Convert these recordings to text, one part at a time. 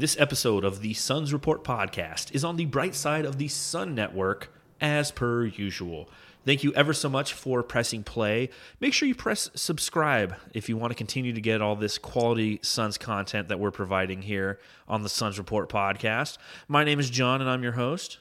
This episode of the Suns Report podcast is on the bright side of the Sun Network, as per usual. Thank you ever so much for pressing play. Make sure you press subscribe if you want to continue to get all this quality Suns content that we're providing here on the Suns Report podcast. My name is John, and I'm your host.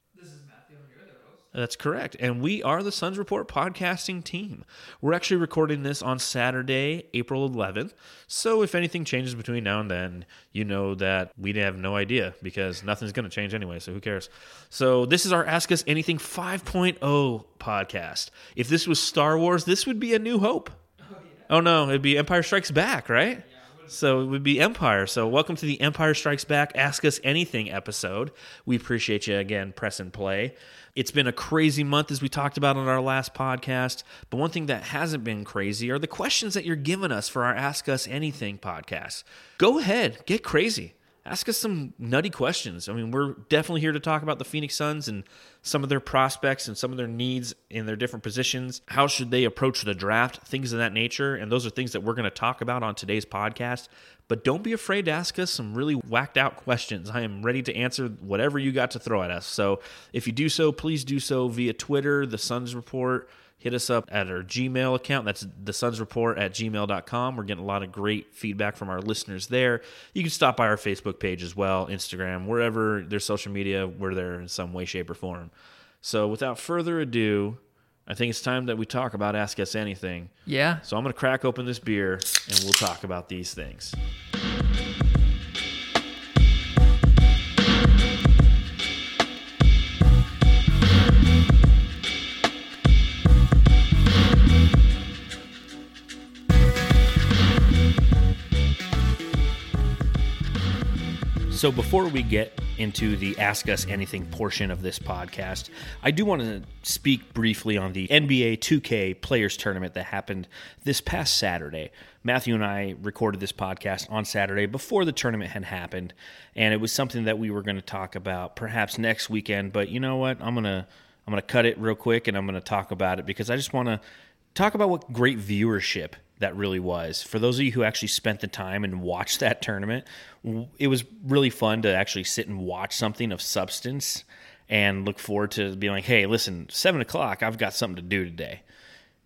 That's correct. And we are the Suns Report podcasting team. We're actually recording this on Saturday, April 11th. So if anything changes between now and then, you know that we have no idea because nothing's going to change anyway. So who cares? So this is our Ask Us Anything 5.0 podcast. If this was Star Wars, this would be a new hope. Oh, oh no, it'd be Empire Strikes Back, right? So it would be Empire. So welcome to the Empire Strikes Back Ask Us Anything episode. We appreciate you again, press and play. It's been a crazy month as we talked about on our last podcast. But one thing that hasn't been crazy are the questions that you're giving us for our Ask Us Anything podcast. Go ahead, get crazy ask us some nutty questions. I mean, we're definitely here to talk about the Phoenix Suns and some of their prospects and some of their needs in their different positions. How should they approach the draft? Things of that nature. And those are things that we're going to talk about on today's podcast. But don't be afraid to ask us some really whacked out questions. I am ready to answer whatever you got to throw at us. So if you do so, please do so via Twitter, the Suns Report hit us up at our Gmail account. That's the Suns Report at gmail.com. We're getting a lot of great feedback from our listeners there. You can stop by our Facebook page as well, Instagram, wherever there's social media, we're there in some way, shape, or form. So without further ado, I think it's time that we talk about Ask Us Anything. Yeah. So I'm going to crack open this beer and we'll talk about these things. So, before we get into the Ask Us Anything portion of this podcast, I do want to speak briefly on the NBA 2K Players Tournament that happened this past Saturday. Matthew and I recorded this podcast on Saturday before the tournament had happened, and it was something that we were going to talk about perhaps next weekend. But you know what? I'm gonna I'm gonna cut it real quick, and I'm gonna talk about it because I just want to talk about what great viewership that really was. For those of you who actually spent the time and watched that tournament, it was really fun to actually sit and watch something of substance and look forward to being like, hey, listen, seven o'clock, I've got something to do today.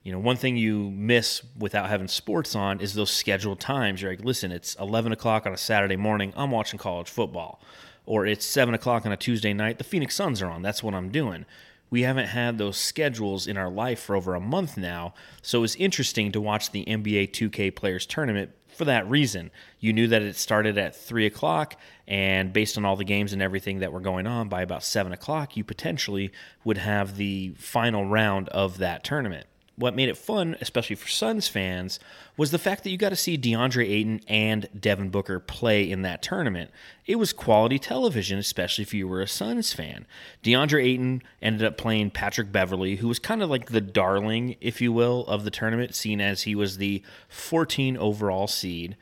You know, one thing you miss without having sports on is those scheduled times. You're like, listen, it's 11 o'clock on a Saturday morning, I'm watching college football. Or it's 7 o'clock on a Tuesday night, the Phoenix Suns are on. That's what I'm doing we haven't had those schedules in our life for over a month now. So it was interesting to watch the NBA 2K Players Tournament for that reason. You knew that it started at 3 o'clock, and based on all the games and everything that were going on, by about 7 o'clock, you potentially would have the final round of that tournament what made it fun, especially for Suns fans, was the fact that you got to see DeAndre Ayton and Devin Booker play in that tournament. It was quality television, especially if you were a Suns fan. DeAndre Ayton ended up playing Patrick Beverley, who was kind of like the darling, if you will, of the tournament, seen as he was the 14 overall seed.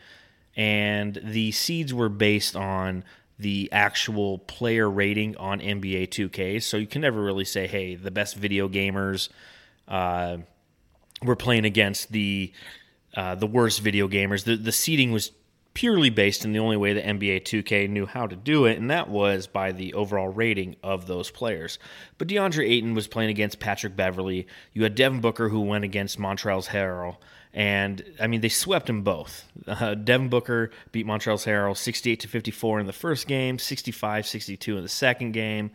And the seeds were based on the actual player rating on NBA 2K. So you can never really say, hey, the best video gamers. Uh, we're playing against the uh, the worst video gamers. The the seating was purely based in the only way the NBA 2K knew how to do it, and that was by the overall rating of those players. But DeAndre Ayton was playing against Patrick Beverley. You had Devin Booker who went against Montrezl Harrell. And I mean, they swept them both. Uh, Devin Booker beat Montrezl Harrell 68 to 54 in the first game, 65 62 in the second game.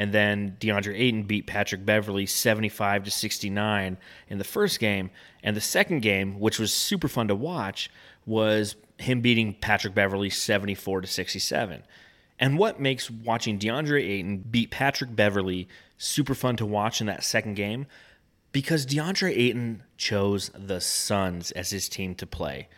And then DeAndre Ayton beat Patrick Beverley 75 to 69 in the first game. And the second game, which was super fun to watch, was him beating Patrick Beverley 74 to 67. And what makes watching DeAndre Ayton beat Patrick Beverley super fun to watch in that second game? Because DeAndre Ayton chose the Suns as his team to play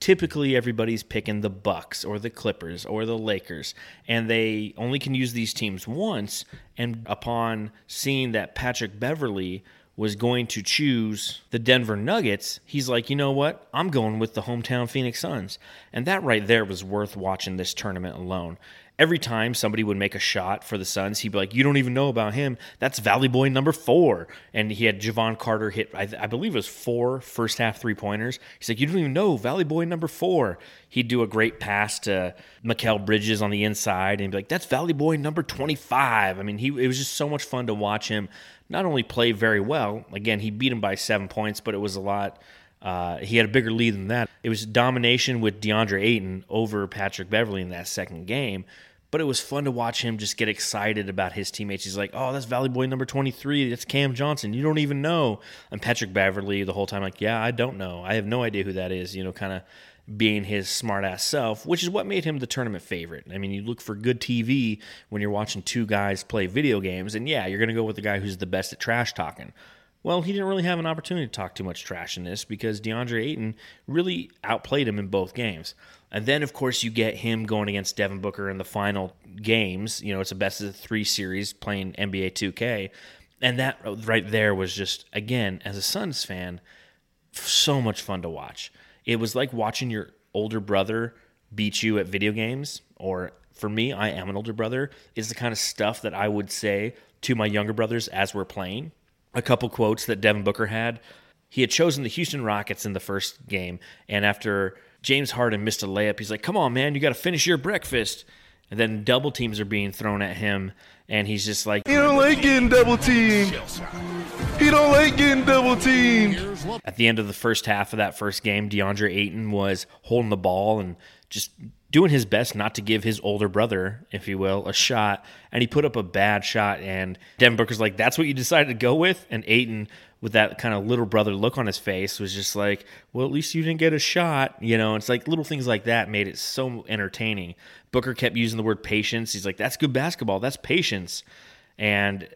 typically everybody's picking the Bucks or the Clippers or the Lakers and they only can use these teams once and upon seeing that Patrick Beverley was going to choose the Denver Nuggets, he's like, "You know what? I'm going with the hometown Phoenix Suns." And that right there was worth watching this tournament alone. Every time somebody would make a shot for the Suns, he'd be like, "You don't even know about him. That's Valley Boy number four. And he had Jevon Carter hit, I, I believe it was four first half three pointers. He's like, "You don't even know Valley Boy number four. He'd do a great pass to Mikal Bridges on the inside, and be like, "That's Valley Boy number twenty-five. I mean, he it was just so much fun to watch him not only play very well. Again, he beat him by seven points, but it was a lot. Uh, he had a bigger lead than that. It was domination with DeAndre Ayton over Patrick Beverley in that second game but it was fun to watch him just get excited about his teammates. He's like, "Oh, that's Valley Boy number 23. That's Cam Johnson. You don't even know." And Patrick Beverley the whole time like, "Yeah, I don't know. I have no idea who that is." You know, kind of being his smartass self, which is what made him the tournament favorite. I mean, you look for good TV when you're watching two guys play video games, and yeah, you're going to go with the guy who's the best at trash talking. Well, he didn't really have an opportunity to talk too much trash in this because DeAndre Ayton really outplayed him in both games. And then, of course, you get him going against Devin Booker in the final games. You know, it's a best of three series playing NBA 2K. And that right there was just, again, as a Suns fan, so much fun to watch. It was like watching your older brother beat you at video games, or for me, I am an older brother, is the kind of stuff that I would say to my younger brothers as we're playing. A couple quotes that Devin Booker had. He had chosen the Houston Rockets in the first game, and after James Harden missed a layup. He's like, "Come on, man, you got to finish your breakfast." And then double teams are being thrown at him, and he's just like, "He don't like getting double teamed. He don't like getting double teamed." At the end of the first half of that first game, DeAndre Ayton was holding the ball and just doing his best not to give his older brother, if you will, a shot. And he put up a bad shot. And Devin Booker's like, that's what you decided to go with? And Ayton with that kind of little brother look on his face was just like, well, at least you didn't get a shot. You know, it's like little things like that made it so entertaining. Booker kept using the word patience. He's like, that's good basketball. That's patience. And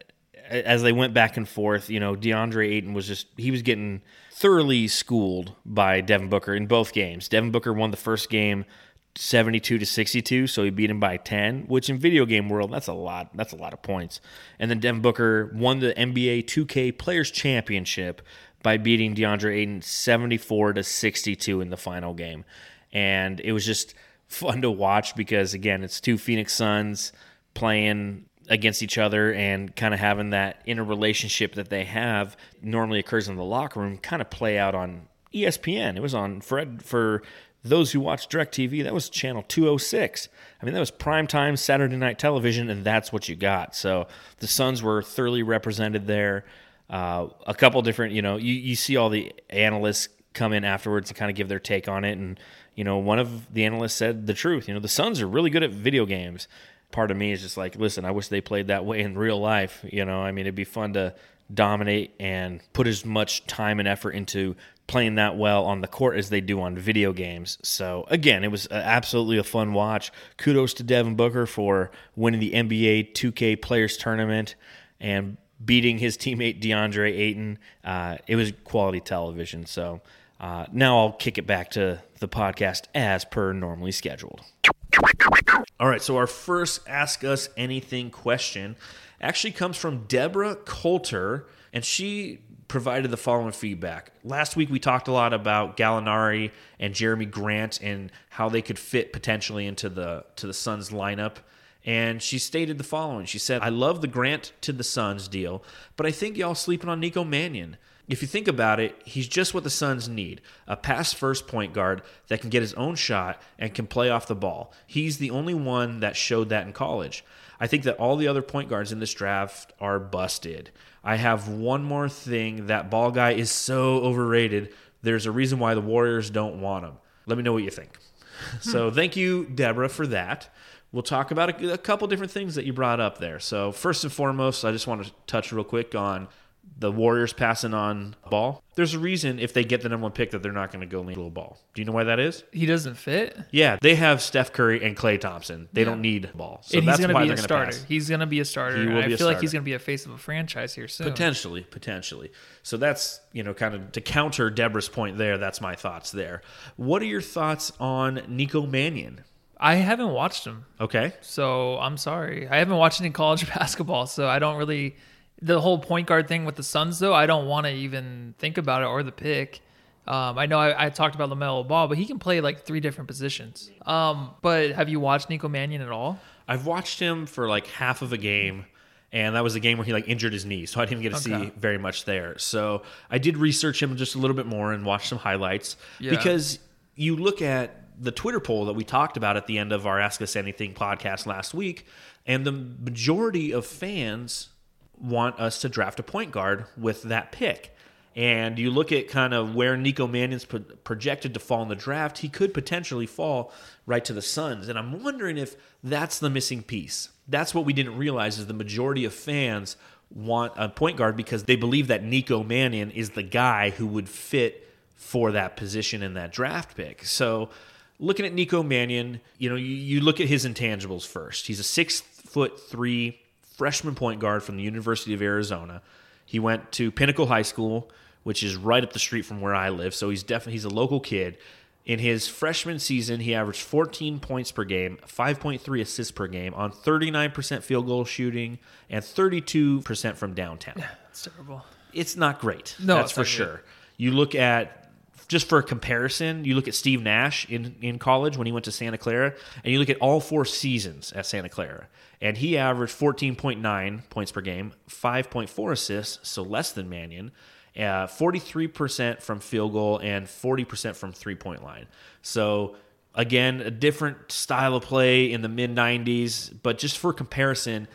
as they went back and forth, you know, DeAndre Ayton was just, he was getting thoroughly schooled by Devin Booker in both games. Devin Booker won the first game 72 to 62 so he beat him by 10 which in video game world that's a lot that's a lot of points and then devin booker won the nba 2k players championship by beating deandre ayton 74 to 62 in the final game and it was just fun to watch because again it's two phoenix suns playing against each other and kind of having that inner relationship that they have normally occurs in the locker room kind of play out on ESPN. It was on Fred for those who watch DirecTV, that was channel 206. I mean, that was prime time Saturday night television, and that's what you got. So the Suns were thoroughly represented there. Uh, a couple different, you know, you, you see all the analysts come in afterwards and kind of give their take on it. And, you know, one of the analysts said the truth. You know, the Suns are really good at video games. Part of me is just like, listen, I wish they played that way in real life. You know, I mean, it'd be fun to dominate and put as much time and effort into playing that well on the court as they do on video games. So again, it was absolutely a fun watch. Kudos to Devin Booker for winning the NBA 2K Players Tournament and beating his teammate DeAndre Ayton. Uh, it was quality television. So uh, now I'll kick it back to the podcast as per normally scheduled. All right, so our first Ask Us Anything question actually comes from Deborah Coulter, and she provided the following feedback. Last week we talked a lot about Gallinari and Jerami Grant and how they could fit potentially into the to the Suns lineup. And she stated the following. She said, I love the Grant to the Suns deal, but I think y'all sleeping on Nico Mannion. If you think about it, he's just what the Suns need a pass first point guard that can get his own shot and can play off the ball. He's the only one that showed that in college. I think that all the other point guards in this draft are busted. I have one more thing. That ball guy is so overrated. There's a reason why the Warriors don't want him. Let me know what you think. so thank you, Deborah, for that. We'll talk about a, a couple different things that you brought up there. So first and foremost, I just want to touch real quick on the Warriors passing on ball. There's a reason if they get the number one pick that they're not going to go lean a ball. Do you know why that is? He doesn't fit. Yeah, they have Steph Curry and Klay Thompson. They yeah. don't need ball. So and he's going to be a starter. Pass. He's going to be a starter. He will I feel like he's going to be a face of a franchise here soon. Potentially, potentially. So that's you know kind of to counter Deborah's point there. That's my thoughts there. What are your thoughts on Nico Mannion? I haven't watched him. Okay. So I'm sorry. I haven't watched any college basketball, so I don't really the whole point guard thing with the Suns, though, I don't want to even think about it or the pick. Um, I know I, I, talked about LaMelo Ball, but he can play like three different positions. Um, but have you watched Nico Mannion at all? I've watched him for like half of a game, and that was a game where he like injured his knee, so I didn't get to okay. see very much there. So I did research him just a little bit more and watch some highlights yeah. because you look at the Twitter poll that we talked about at the end of our Ask Us Anything podcast last week, and the majority of fans want us to draft a point guard with that pick. And you look at kind of where Nico Mannion's pro- projected to fall in the draft, he could potentially fall right to the Suns. And I'm wondering if that's the missing piece. That's what we didn't realize is the majority of fans want a point guard because they believe that Nico Mannion is the guy who would fit for that position in that draft pick. So looking at Nico Mannion, you know, you, you look at his intangibles first. He's a six foot three freshman point guard from the University of Arizona. He went to Pinnacle High School, which is right up the street from where I live. So he's definitely he's a local kid. In his freshman season, he averaged 14 points per game, 5.3 assists per game on 39% field goal shooting and 32% from downtown. It's terrible. It's not great. No, that's for sure. You look at just for comparison, you look at Steve Nash in, in college when he went to Santa Clara, and you look at all four seasons at Santa Clara, and he averaged 14.9 points per game, 5.4 assists, so less than Mannion, uh, 43% from field goal, and 40% from three point line. So, again, a different style of play in the mid 90s, but just for comparison,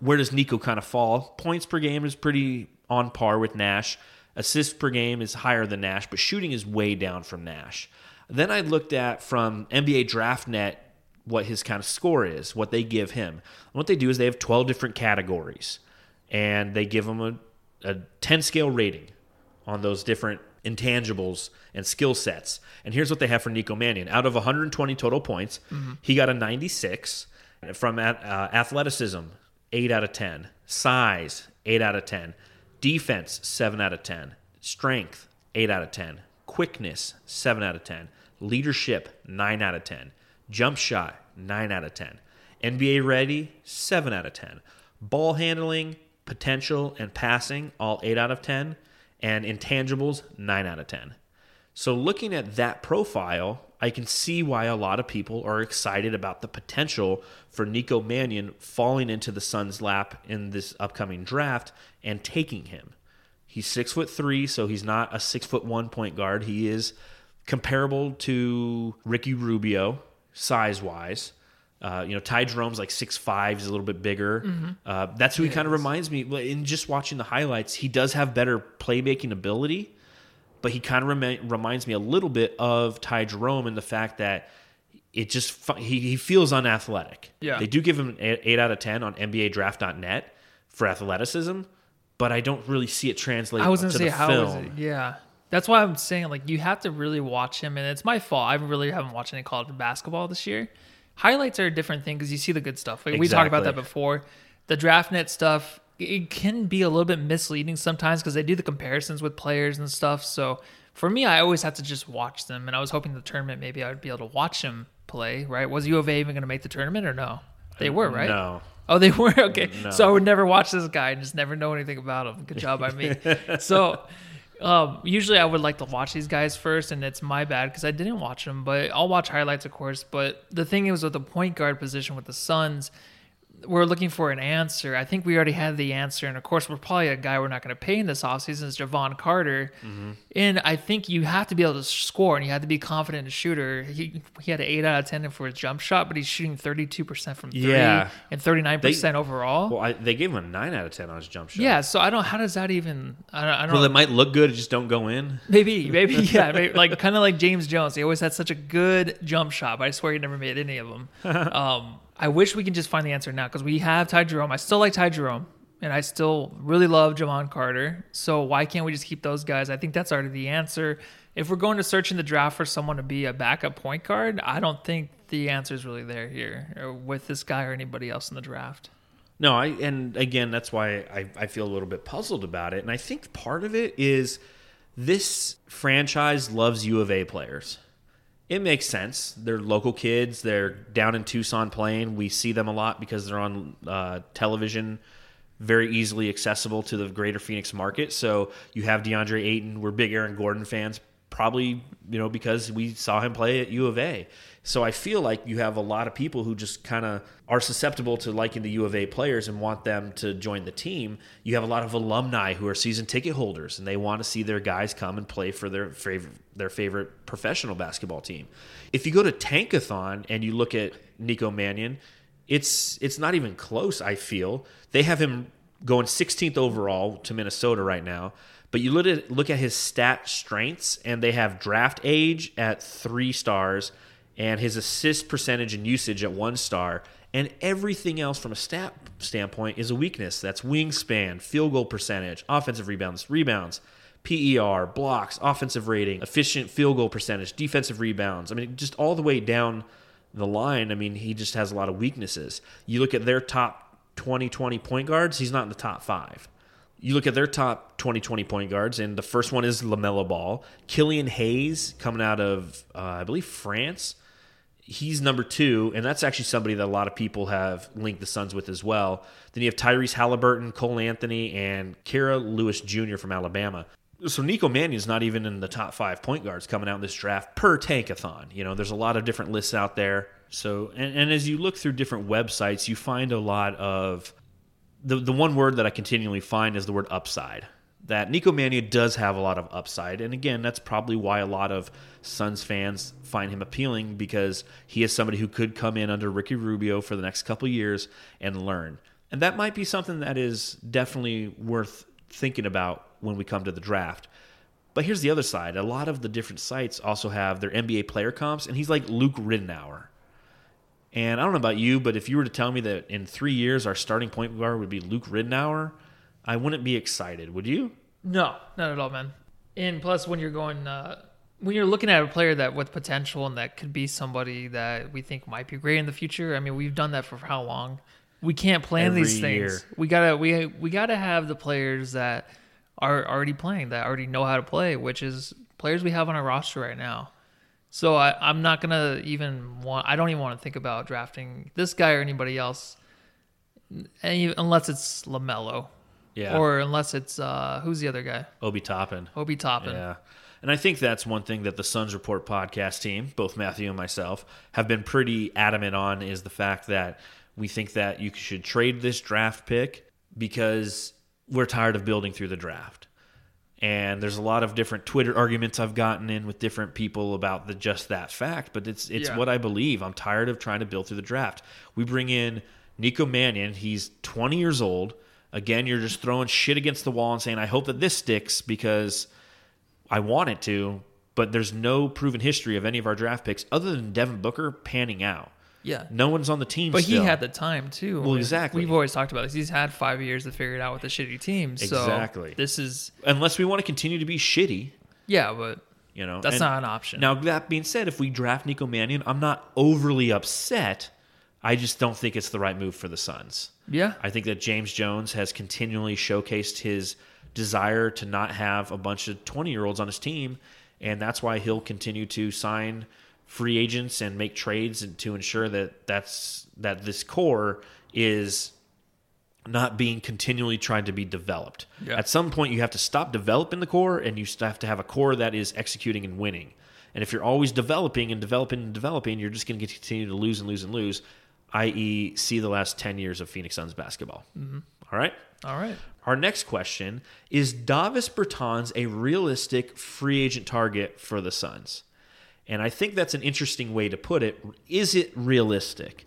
where does Nico kind of fall? Points per game is pretty on par with Nash. Assists per game is higher than Nash, but shooting is way down from Nash. Then I looked at from NBA DraftNet what his kind of score is, what they give him. And what they do is they have 12 different categories and they give him a, a 10 scale rating on those different intangibles and skill sets. And here's what they have for Nico Mannion. Out of 120 total points, mm-hmm. he got a 96 from uh, athleticism, 8 out of 10, size, 8 out of 10, Defense, 7 out of 10. Strength, 8 out of 10. Quickness, 7 out of 10. Leadership, 9 out of 10. Jump shot, 9 out of 10. NBA ready, 7 out of 10. Ball handling, potential, and passing, all 8 out of 10. And intangibles, 9 out of 10. So looking at that profile, I can see why a lot of people are excited about the potential for Nico Mannion falling into the Suns' lap in this upcoming draft and taking him. He's six foot three, so he's not a six foot one point guard. He is comparable to Ricky Rubio size wise. Uh, you know, Ty Jerome's like six five, he's a little bit bigger. Mm-hmm. Uh, that's who he, he kind of reminds me. In just watching the highlights, he does have better playmaking ability but he kind of rem- reminds me a little bit of Ty Jerome in the fact that it just he, he feels unathletic. Yeah, they do give him an eight out of ten on NBA Draft.net for athleticism, but I don't really see it translate. I was going to say how film. is it? Yeah, that's why I'm saying like you have to really watch him, and it's my fault. I really haven't watched any college basketball this year. Highlights are a different thing because you see the good stuff. Like, exactly. We talked about that before. The draft net stuff it can be a little bit misleading sometimes because they do the comparisons with players and stuff. So for me, I always have to just watch them. And I was hoping the tournament maybe I would be able to watch them play. Right? Was U of A even going to make the tournament or no? They were right. No. Oh, they were okay. No. So I would never watch this guy and just never know anything about him. Good job by me. so. Um, usually I would like to watch these guys first, and it's my bad because I didn't watch them. But I'll watch highlights, of course. But the thing is, with the point guard position with the Suns, we're looking for an answer. I think we already had the answer, and of course, we're probably a guy we're not going to pay in this offseason is Jevon Carter. Mm-hmm. And I think you have to be able to score, and you have to be confident in shooter. He he had an eight out of ten for his jump shot, but he's shooting thirty two percent from three yeah. and thirty nine percent overall. Well, I, they gave him a nine out of ten on his jump shot. Yeah, so I don't. How does that even? I don't. I don't well, it might look good, just don't go in. Maybe, maybe, yeah, maybe, like kind of like James Jones. He always had such a good jump shot, but I swear he never made any of them. um, I wish we can just find the answer now because we have Ty Jerome. I still like Ty Jerome, and I still really love Jevon Carter. So why can't we just keep those guys? I think that's already the answer. If we're going to search in the draft for someone to be a backup point guard, I don't think the answer is really there here uh, with this guy or anybody else in the draft. No, I and again that's why I, I feel a little bit puzzled about it. And I think part of it is this franchise loves U of A players it makes sense. They're local kids. They're down in Tucson playing. We see them a lot because they're on uh, television, very easily accessible to the greater Phoenix market. So you have DeAndre Ayton. We're big Aaron Gordon fans. probably you know because we saw him play at U of A. So I feel like you have a lot of people who just kind of are susceptible to liking the U of A players and want them to join the team. You have a lot of alumni who are season ticket holders and they want to see their guys come and play for their favorite their favorite professional basketball team. If you go to Tankathon and you look at Nico Mannion, it's it's not even close. I feel they have him going 16th overall to Minnesota right now. But you look at look at his stat strengths, and they have draft age at three stars, and his assist percentage and usage at one star, and everything else from a stat standpoint is a weakness. That's wingspan, field goal percentage, offensive rebounds, rebounds, PER, blocks, offensive rating, efficient field goal percentage, defensive rebounds. I mean, just all the way down the line. I mean, he just has a lot of weaknesses. You look at their top 2020 point guards, he's not in the top five. You look at their top 2020 point guards, and the first one is LaMelo Ball. Killian Hayes, coming out of, uh, I believe, France. He's number two, and that's actually somebody that a lot of people have linked the Suns with as well. Then you have Tyrese Halliburton, Cole Anthony, and Kira Lewis Jr. from Alabama. So Nico Mannion's not even in the top five point guards coming out in this draft per tankathon. You know, there's a lot of different lists out there. So, and, and as you look through different websites, you find a lot of the the one word that I continually find is the word upside. That Nico Mannion does have a lot of upside, and again, that's probably why a lot of Suns fans find him appealing because he is somebody who could come in under Ricky Rubio for the next couple years and learn. And that might be something that is definitely worth thinking about when we come to the draft. But here's the other side. A lot of the different sites also have their NBA player comps, and he's like Luke Ridnour. And I don't know about you, but if you were to tell me that in three years our starting point guard would be Luke Ridnour, I wouldn't be excited. Would you? No, not at all, man. And plus, when you're going, uh, when you're looking at a player that with potential and that could be somebody that we think might be great in the future. I mean, we've done that for how long? We can't plan Every these things. year. We gotta we we gotta have the players that are already playing that already know how to play, which is players we have on our roster right now. So I, I'm not gonna even want. I don't even want to think about drafting this guy or anybody else, any, unless it's Lamelo, Yeah. or unless it's uh, who's the other guy, Obi Toppin. Obi Toppin. Yeah. And I think that's one thing that the Suns Report podcast team, both Matthew and myself, have been pretty adamant on is the fact that we think that you should trade this draft pick because we're tired of building through the draft. And there's a lot of different Twitter arguments I've gotten in with different people about the just that fact, but it's it's Yeah. what I believe. I'm tired of trying to build through the draft. We bring in Nico Mannion. He's 20 years old. Again, you're just throwing shit against the wall and saying, "I hope that this sticks because I want it to." But there's no proven history of any of our draft picks other than Devin Booker panning out. Yeah. No one's on the team. But still. he had the time too. Well, exactly. We've always talked about this. He's had five years to figure it out with a shitty team. So Exactly. This is unless we want to continue to be shitty. yeah, but You know, That's not an option. Now that being said, if we draft Nico Mannion, I'm not overly upset. I just don't think it's the right move for the Suns. yeah, I think that James Jones has continually showcased his desire to not have a bunch of 20 year olds on his team, and that's why he'll continue to sign free agents and make trades and to ensure that that's that this core is not being continually trying to be developed. Yeah. At some point, you have to stop developing the core, and you have to have a core that is executing and winning. And if you're always developing and developing and developing, you're just going to continue to lose and lose and lose. I.e., see the last ten years of Phoenix Suns basketball. Mm-hmm. All right. all right. Our next question is Davis Bertans a realistic free agent target for the Suns? And I think that's an interesting way to put it. Is it realistic?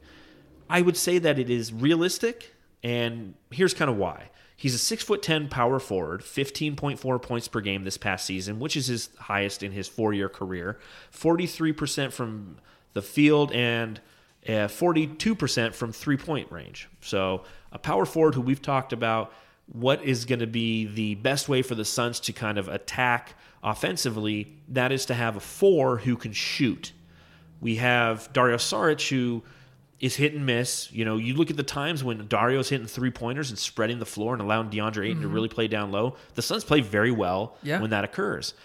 I would say that it is realistic, and here's kind of why. He's a six foot ten power forward, fifteen point four points per game this past season, which is his highest in his four year career. Forty three percent from the field and Uh, forty two percent from three point range. So a power forward who we've talked about. What is going to be the best way for the Suns to kind of attack offensively? That is to have a four who can shoot. We have Dario Saric who is hit and miss. You know, you look at the times when Dario's hitting three pointers and spreading the floor and allowing DeAndre Ayton to mm-hmm. really play down low. The Suns play very well Yeah. when that occurs.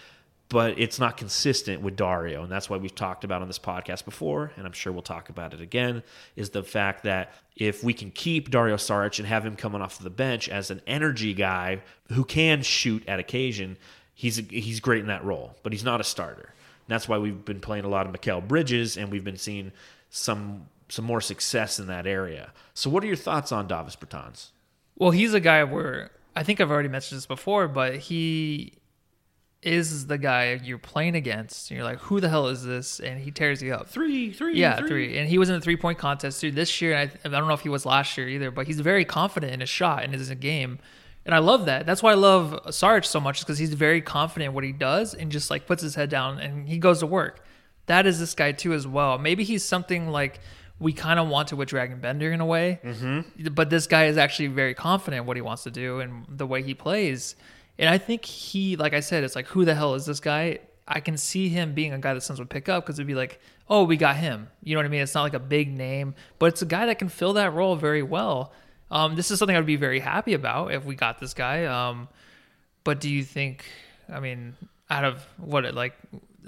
But it's not consistent with Dario, and that's why we've talked about on this podcast before, and I'm sure we'll talk about it again. Is the fact that if we can keep Dario Saric and have him coming off the bench as an energy guy who can shoot at occasion, he's he's great in that role, but he's not a starter. And that's why we've been playing a lot of Mikal Bridges, and we've been seeing some some more success in that area. So, what are your thoughts on Davis Bertans? Well, he's a guy where I think I've already mentioned this before, but he is the guy you're playing against. And you're like, who the hell is this? And he tears you up. Three, three, Yeah, three. And he was in the three point contest too this year. I, I don't know if he was last year either, but he's very confident in his shot and his game. And I love that. That's why I love Sarge so much, because he's very confident in what he does and just like puts his head down and he goes to work. That is this guy too as well. Maybe he's something like we kind of want to with Dragan Bender in a way, mm-hmm. but this guy is actually very confident what he wants to do and the way he plays. And I think he, like I said, it's like who the hell is this guy? I can see him being a guy that Suns would pick up because it'd be like, oh, we got him. You know what I mean? It's not like a big name, but it's a guy that can fill that role very well. Um, this is something I would be very happy about if we got this guy. Um, but do you think? I mean, out of what like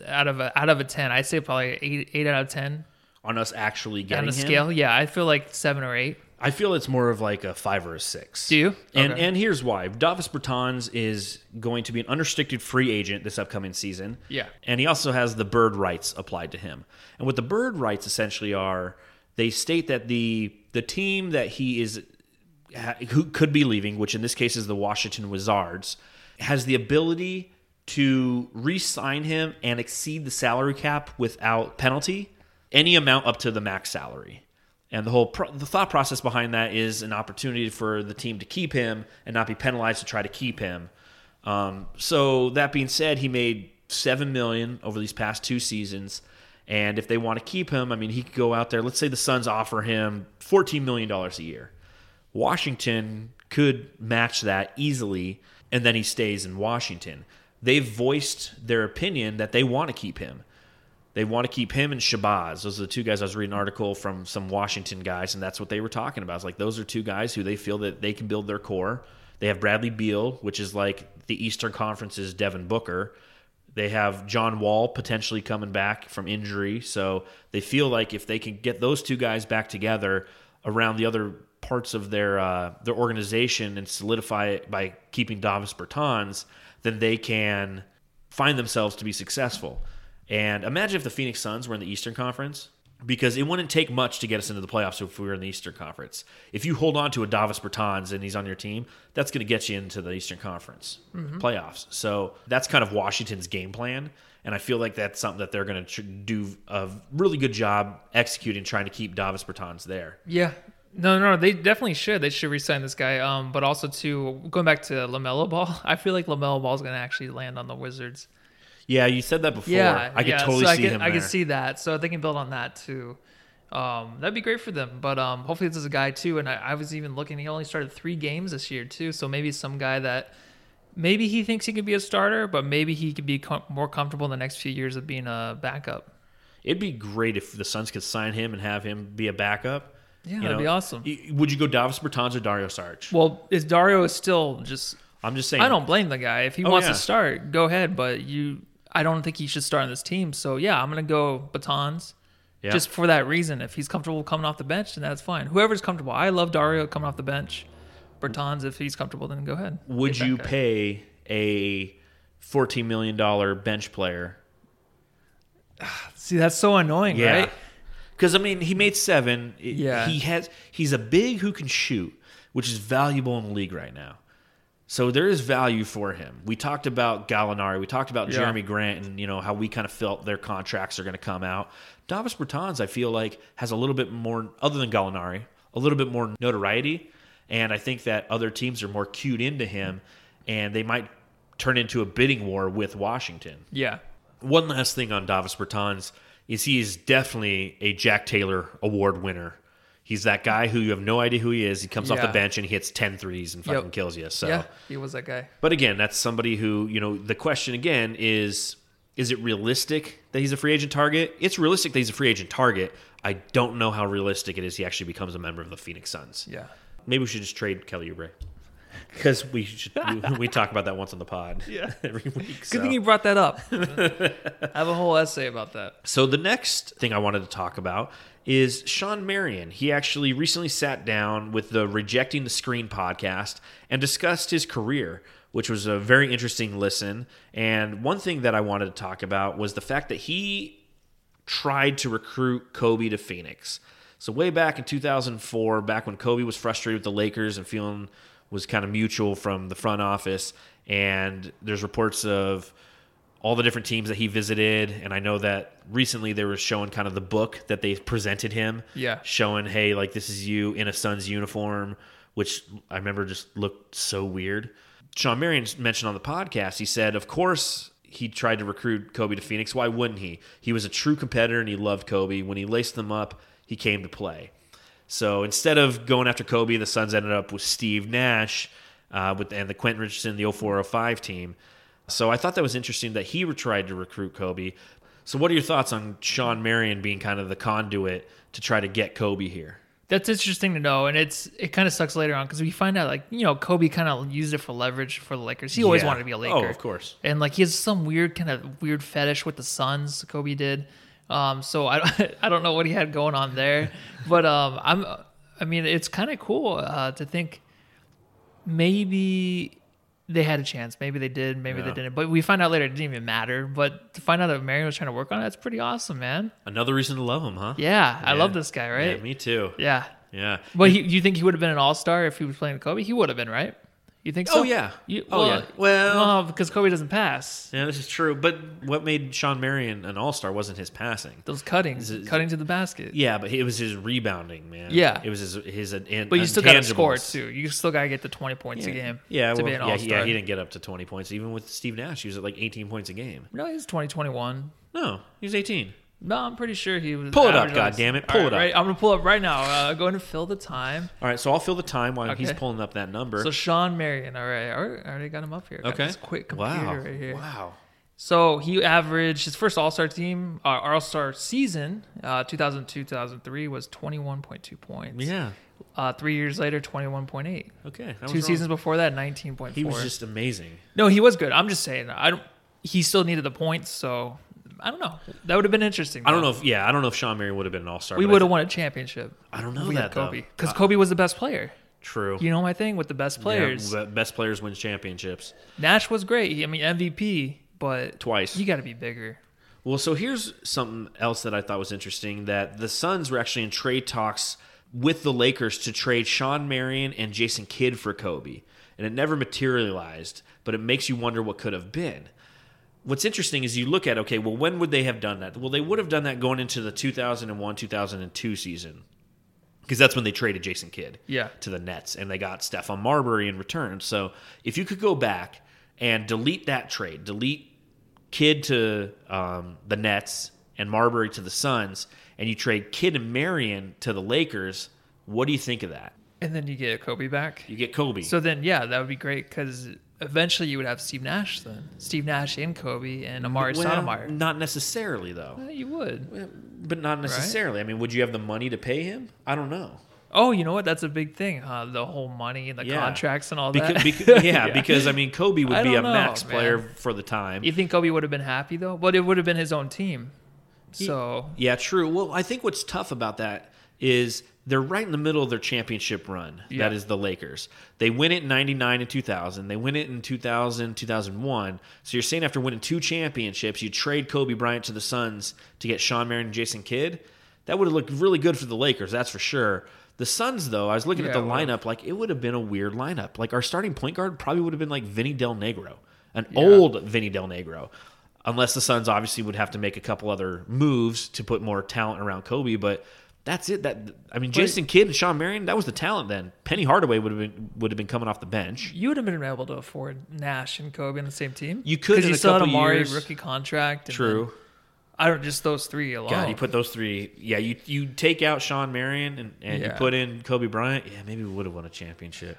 out of a, out of a ten, I'd say probably eight eight out of ten on us actually getting on the him. scale. Yeah, I feel like seven or eight. I feel it's more of like a five or a six. Do you? And Okay. and here's why: Davis Bertans is going to be an unrestricted free agent this upcoming season. Yeah. and he also has the bird rights applied to him. And what the bird rights essentially are, they state that the the team that he is who could be leaving, which in this case is the Washington Wizards, has the ability to re-sign him and exceed the salary cap without penalty, any amount up to the max salary. And the whole pro- the thought process behind that is an opportunity for the team to keep him and not be penalized to try to keep him. Um, so that being said, he made seven million over these past two seasons, and if they want to keep him, I mean, he could go out there. Let's say the Suns offer him fourteen million dollars a year. Washington could match that easily, and then he stays in Washington. They've voiced their opinion that they want to keep him. They want to keep him and Shabazz. Those are the two guys. I was reading an article from some Washington guys, and that's what they were talking about. It's like those are two guys who they feel that they can build their core. They have Bradley Beal, which is like the Eastern Conference's Devin Booker. They have John Wall potentially coming back from injury. So they feel like if they can get those two guys back together around the other parts of their uh, their organization and solidify it by keeping Davis Bertans, then they can find themselves to be successful. And imagine if the Phoenix Suns were in the Eastern Conference, because it wouldn't take much to get us into the playoffs if we were in the Eastern Conference. If you hold on to a Davis Bertans and he's on your team, that's going to get you into the Eastern Conference playoffs. So that's kind of Washington's game plan. And I feel like that's something that they're going to tr- do a really good job executing, trying to keep Davis Bertans there. Yeah. No, no, they definitely should. They should resign this guy. Um, but also to going back to Lamelo Ball, I feel like Lamelo Ball is going to actually land on the Wizards. Yeah, you said that before. Yeah, I could yeah. totally so see I could, him. I could see that. So they can build on that too. Um, that'd be great for them. But um, hopefully this is a guy too. And I, I was even looking. He only started three games this year too. So maybe some guy that maybe he thinks he could be a starter, but maybe he could be com- more comfortable in the next few years of being a backup. It'd be great if the Suns could sign him and have him be a backup. Yeah, that'd be awesome. Would you go Davis Bertans or Dario Sarge? Well, is Dario is still just I'm just saying. I don't blame the guy. If he Oh, wants yeah. to start, go ahead. But you, I don't think he should start on this team. So yeah, I'm gonna go Bertans, Yeah. just for that reason. If he's comfortable coming off the bench, then that's fine. Whoever's comfortable. I love Dario coming off the bench. Bertans, if he's comfortable, then go ahead. Would you guy. pay a $14 million bench player? See, that's so annoying, right? Because I mean, he made seven. Yeah. he has. He's a big who can shoot, which is valuable in the league right now. So there is value for him. We talked about Gallinari. We talked about Yeah. Jerami Grant, and you know how we kind of felt their contracts are going to come out. Davis Bertans, I feel like, has a little bit more, other than Gallinari, a little bit more notoriety, and I think that other teams are more cued into him, and they might turn into a bidding war with Washington. Yeah. One last thing on Davis Bertans is he is definitely a Jack Taylor award winner. He's that guy who you have no idea who he is. He comes off Yeah. the bench and he hits 10 threes and fucking Yep. kills you. So, Yeah, he was that guy. but again, that's somebody who, you know, the question again is is it realistic that he's a free agent target? It's realistic that he's a free agent target. I don't know how realistic it is he actually becomes a member of the Phoenix Suns. Yeah. Maybe we should just trade Kelly Oubre. Because we should we, we talk about that once on the pod. Yeah. every week. Good thing you brought that up. I have a whole essay about that. So the next thing I wanted to talk about is Shawn Marion. He actually recently sat down with the Rejecting the Screen podcast and discussed his career, which was a very interesting listen. And one thing that I wanted to talk about was the fact that he tried to recruit Kobe to Phoenix. So way back in 2004, back when Kobe was frustrated with the Lakers and feeling was kind of mutual from the front office, and there's reports of all the different teams that he visited, and I know that recently they were showing kind of the book that they presented him, Yeah. showing hey, like this is you in a Suns uniform, which I remember just looked so weird. Shawn Marion mentioned on the podcast, he said, of course he tried to recruit Kobe to Phoenix. Why wouldn't he? He was a true competitor and he loved Kobe. When he laced them up, he came to play. So instead of going after Kobe, the Suns ended up with Steve Nash uh, with and the Quentin Richardson, the 0405 team. So I thought that was interesting that he tried to recruit Kobe. So what are your thoughts on Shawn Marion being kind of the conduit to try to get Kobe here? That's interesting to know, and it's it kind of sucks later on because we find out like you know Kobe kind of used it for leverage for the Lakers. He always Yeah. wanted to be a Laker. Oh, of course. and like he has some weird kind of weird fetish with the Suns. Kobe did. Um, so I I don't know what he had going on there, but um, I'm I mean it's kind of cool uh, to think maybe they had a chance. Maybe they did. Maybe they didn't. But we find out later it didn't even matter. But to find out that Marion was trying to work on it, that's pretty awesome, man. Another reason to love him, huh? Yeah, I love this guy, right? Yeah, me too. Yeah. Yeah. But he, you think he would have been an all star if he was playing with Kobe? He would have been, right? You think oh, so? Oh, yeah. You, Oh, yeah. Well- well, because Kobe doesn't pass. Yeah, this is true. But what made Shawn Marion an all star wasn't his passing. Those cuttings, Is it- cutting to the basket. Yeah, but it was his rebounding, man. Yeah. It was his his in, But you still got to score too. You still got to get the twenty points Yeah, a game. yeah, to well, be an yeah, All-Star. yeah. He didn't get up to twenty points. Even with Steve Nash, he was at like eighteen points a game. No, he he's twenty twenty one. No, he was eighteen. No, I'm pretty sure he was. Pull it up, average on- goddammit, pull right, it up. Right, I'm gonna pull up right now. Uh, going to fill the time. All right, so I'll fill the time while he's pulling up that number. So Shawn Marion. All right, I already- got him up here. Got okay. this quick computer wow. right here. Wow. So he averaged his first All Star team, uh, All Star season, uh, 2002 2003, was 21.2 points. Yeah. Uh, three years later, 21.8. Okay. Two wrong. seasons before that, 19.4. He was just amazing. no, he was good. I'm just saying, I don't. He still needed the points, so I don't know. That would have been interesting. I don't know if yeah, I don't know if Shawn Marion would have been an all star. we would have won a championship. I don't know we that Kobe because Uh, Kobe was the best player. True. You know my thing with the best players. Yeah, best players wins championships. Nash was great. I mean MVP, but Twice. You got to be bigger. Well, so here's something else that I thought was interesting that the Suns were actually in trade talks with the Lakers to trade Shawn Marion and Jason Kidd for Kobe. And it never materialized, but it makes you wonder what could have been. What's interesting is you look at, okay, well, when would they have done that? Well, they would have done that going into the 2001 2002 season because that's when they traded Jason Kidd Yeah. to the Nets and they got Stephon Marbury in return. So if you could go back and delete that trade, delete Kidd to um, the Nets and Marbury to the Suns, and you trade Kidd and Marion to the Lakers, what do you think of that? And then you get Kobe back. You get Kobe. So then, yeah, that would be great because eventually you would have Steve Nash then. Steve Nash and Kobe and Amar'e well, Stoudemire. not necessarily though, Uh, You would. but not necessarily. I mean, would you have the money to pay him? I don't know. Oh, you know what? That's a big thing, huh? The whole money and the Yeah. contracts and all Because, that. because, yeah, because I mean, Kobe would I be a know, max man. player for the time. you think Kobe would have been happy though? But it would have been his own team. So Yeah, true. Well, I think what's tough about that is they're right in the middle of their championship run. Yeah. That is the Lakers. They win it in 99 and 2000. They win it in 2000, 2001. So you're saying after winning two championships, you trade Kobe Bryant to the Suns to get Shawn Marion and Jason Kidd? That would have looked really good for the Lakers, that's for sure. The Suns, though, I was looking at the lineup, like it would have been a weird lineup. Like our starting point guard probably would have been like Vinny Del Negro, an old Vinny Del Negro. Unless the Suns obviously would have to make a couple other moves to put more talent around Kobe, but that's it. That I mean, Jason Kidd and Shawn Marion, that was the talent then. Penny Hardaway would have been would have been coming off the bench. you would have been able to afford Nash and Kobe on the same team. You could because you a still had Amar'e years. rookie contract. and True. then- I don't just those three alone. God, you put those three. Yeah, you you take out Shawn Marion and, and you put in Kobe Bryant. Yeah, maybe we would have won a championship.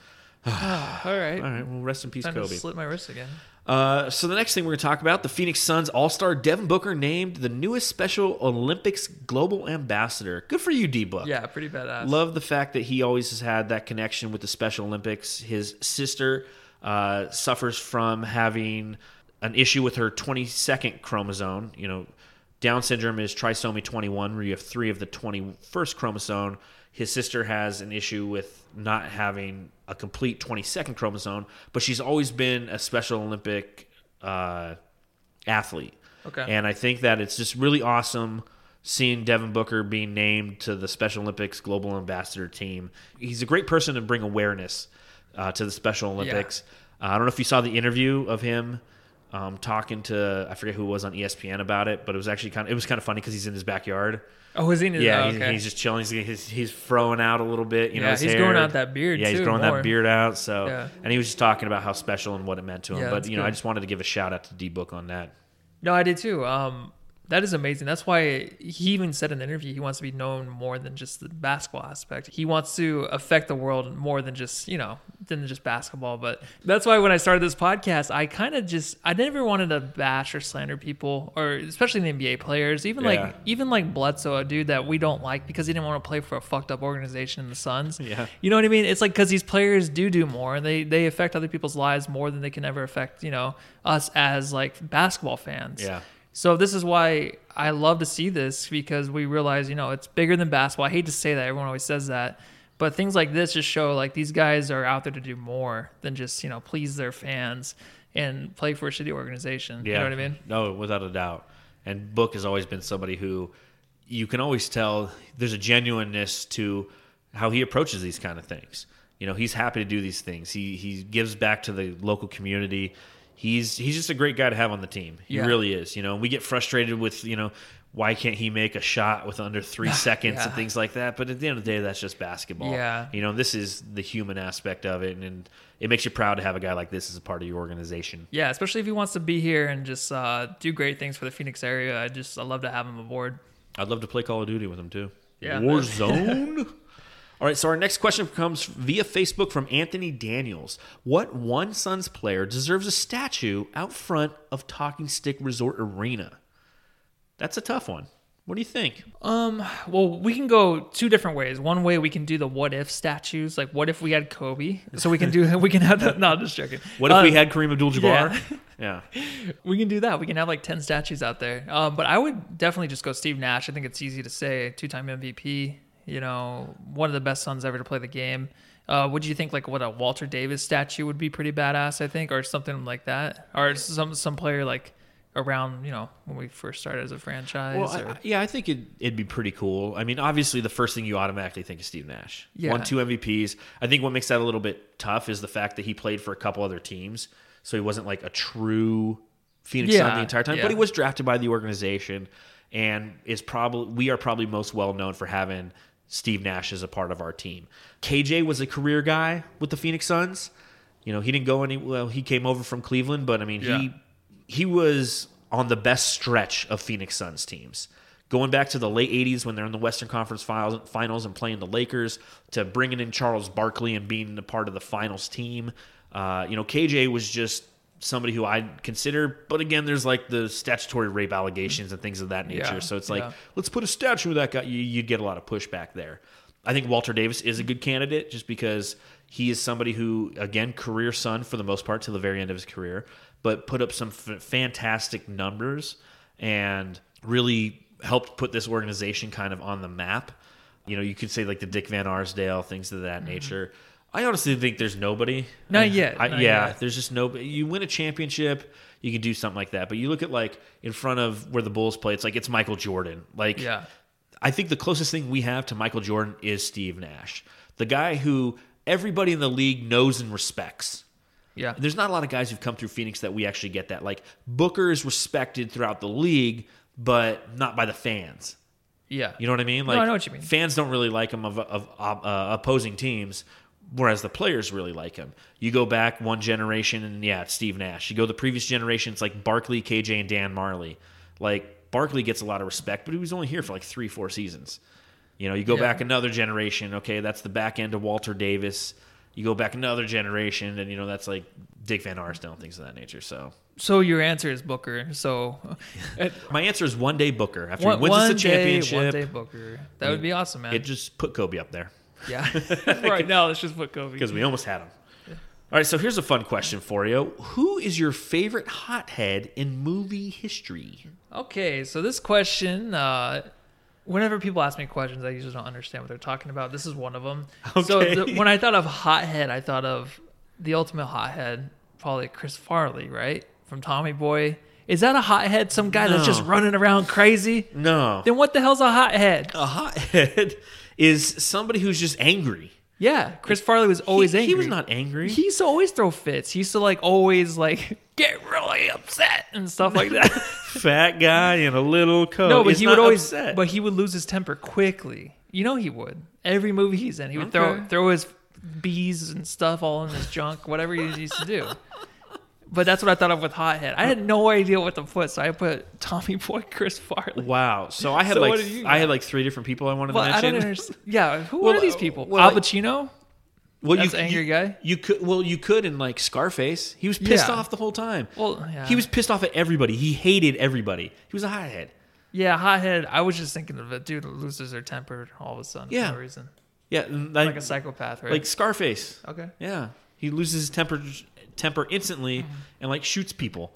all right. All right, well, rest in peace, Time Kobe. to slit my wrist again. Uh, so the next thing we're going to talk about, the Phoenix Suns All-Star Devin Booker named the newest Special Olympics Global Ambassador. Good for you, D Book. Yeah, pretty badass. Love the fact that he always has had that connection with the Special Olympics. His sister uh, suffers from having an issue with her 22nd chromosome. You know, Down syndrome is trisomy 21, where you have three of the 21st chromosome. His sister has an issue with not having a complete 22nd chromosome, but she's always been a Special Olympic uh, athlete. Okay. And I think that it's just really awesome seeing Devin Booker being named to the Special Olympics Global Ambassador team. He's a great person to bring awareness uh, to the Special Olympics. Uh, I don't know if you saw the interview of him um, talking to I forget who it was on ESPN about it, but it was actually kind of it was kind of funny because he's in his backyard. Oh, is he? in his- Yeah, oh, he's, okay. he's just chilling. He's, he's he's throwing out a little bit. You know, Yeah, his he's hair. growing out that beard, Yeah, he's growing more. that beard out. So, Yeah. and he was just talking about how special and what it meant to him. Yeah, but you know, I just wanted to give a shout out to D Book on that. No, I did too. Um, that is amazing. That's why he even said in an interview he wants to be known more than just the basketball aspect. He wants to affect the world more than just you know than just basketball. But that's why when I started this podcast, I kind of just I never wanted to bash or slander people, or especially the NBA players. Even Yeah. like even like Bledsoe, a dude that we don't like because he didn't want to play for a fucked up organization in the Suns. Yeah. You know what I mean? It's like because these players do do more, and they they affect other people's lives more than they can ever affect you know us as like basketball fans. Yeah. So this is why I love to see this because we realize, you know, it's bigger than basketball. I hate to say that. Everyone always says that. But things like this just show like these guys are out there to do more than just, you know, please their fans and play for a shitty organization. Yeah. You know what I mean? No, without a doubt. And Book has always been somebody who you can always tell there's a genuineness to how he approaches these kind of things. You know, he's happy to do these things. He he gives back to the local community. He's he's just a great guy to have on the team. He Yeah. really is. You know, we get frustrated with, you know, why can't he make a shot with under three seconds and things like that? But at the end of the day, that's just basketball. Yeah. You know, this is the human aspect of it, and, and it makes you proud to have a guy like this as a part of your organization. Yeah, especially if he wants to be here and just uh, do great things for the Phoenix area. I just I love to have him aboard. I'd love to play Call of Duty with him too. Yeah. Warzone. All right, so our next question comes via Facebook from Anthony Daniels. What one Suns player deserves a statue out front of Talking Stick Resort Arena? That's a tough one. What do you think? Um, well, we can go two different ways. One way we can do the what if statues, like what if we had Kobe? So we can do we can have that. No, I'm just joking. What if Uh, we had Kareem Abdul-Jabbar? Yeah. We can do that. We can have like 10 statues out there. Um, but I would definitely just go Steve Nash. I think it's easy to say. Two time MVP, you know, one of the best Suns ever to play the game. Uh, would you think like what a Walter Davis statue would be pretty badass, I think, or something like that? Or some some player like around, you know, when we first started as a franchise. Well, or, I, yeah, I think it'd, it'd be pretty cool. I mean, obviously, the first thing you automatically think is Steve Nash. Yeah. Won two MVPs. I think what makes that a little bit tough is the fact that he played for a couple other teams, so he wasn't like a true Phoenix Sun the entire time. yeah. But he was drafted by the organization, and is probably we are probably most well known for having Steve Nash is a part of our team. KJ was a career guy with the Phoenix Suns. You know, he didn't go any well. He came over from Cleveland, but I mean, Yeah. he he was on the best stretch of Phoenix Suns teams. Going back to the late 80s when they're in the Western Conference Finals finals and playing the Lakers, to bringing in Charles Barkley and being a part of the finals team. Uh, you know, KJ was just somebody who I'd consider, but again, there's like the statutory rape allegations and things of that nature. Yeah, so it's like, yeah. let's put a statue of that guy. You, you'd get a lot of pushback there. I think Walter Davis is a good candidate just because he is somebody who, again, career Sun for the most part till the very end of his career, but put up some f- fantastic numbers and really helped put this organization kind of on the map. You know, you could say like the Dick Van Arsdale, things of that mm-hmm. nature. I honestly think there's nobody. Not yet, I, not yeah, yet. there's just nobody. You win a championship, you can do something like that. But you look at like in front of where the Bulls play, it's like it's Michael Jordan. Like, Yeah. I think the closest thing we have to Michael Jordan is Steve Nash, the guy who everybody in the league knows and respects. yeah. There's not a lot of guys who've come through Phoenix that we actually get that. Like Booker is respected throughout the league, but not by the fans. Yeah. You know what I mean? No, Like I know what you mean. Fans don't really like him of, of uh, opposing teams, whereas the players really like him. You go back one generation, and yeah, it's Steve Nash. You go the previous generation, it's like Barkley, KJ, and Dan Majerle. Like Barkley gets a lot of respect, but he was only here for like three, four seasons. You know, you go Yeah. back another generation. Okay, that's the back end of Walter Davis. You go back another generation, and you know that's like Dick Van Arsdale and things of that nature. So So your answer is Booker. So my answer is one day Booker after one, he wins us a day, championship. one day Booker. That would be awesome, man. It just put Kobe up there. Yeah. right now, let's just put Kobe. because we almost had him. All right, so here's a fun question for you. Who is your favorite hothead in movie history? Okay, so this question, uh, whenever people ask me questions, I usually don't understand what they're talking about. This is one of them. So Okay. the, when I thought of hothead, I thought of the ultimate hothead, probably Chris Farley, right? From Tommy Boy. Is that a hothead? Some guy that's just running around crazy? No. Then what the hell's a hothead? A hothead is somebody who's just angry. Yeah, Chris Farley was always he, angry. He was not angry. He used to always throw fits. He used to like always like get really upset and stuff like that. Fat guy in a little coat. no, but is he would always, upset. but he would lose his temper quickly. You know he would. Every movie he's in, he would throw throw his bees and stuff all in his junk, whatever he used to do. But that's what I thought of with hothead. I had no idea what to put, so I put Tommy Boy, Chris Farley. wow. So I had So like what did you I had got? like three different people I wanted Well, to I mention. don't understand. Yeah, who Well, are these people? well, Al like- Pacino. well, That's you, angry you, guy? You could well you could in like Scarface. He was pissed Yeah. off the whole time. Well, yeah. He was pissed off at everybody. He hated everybody. He was a hothead. Yeah, hothead. I was just thinking of a dude who loses their temper all of a sudden Yeah. for no reason. Yeah, like, Like a psychopath, right? like Scarface. okay. Yeah, he loses his temper temper instantly Mm-hmm. and like shoots people.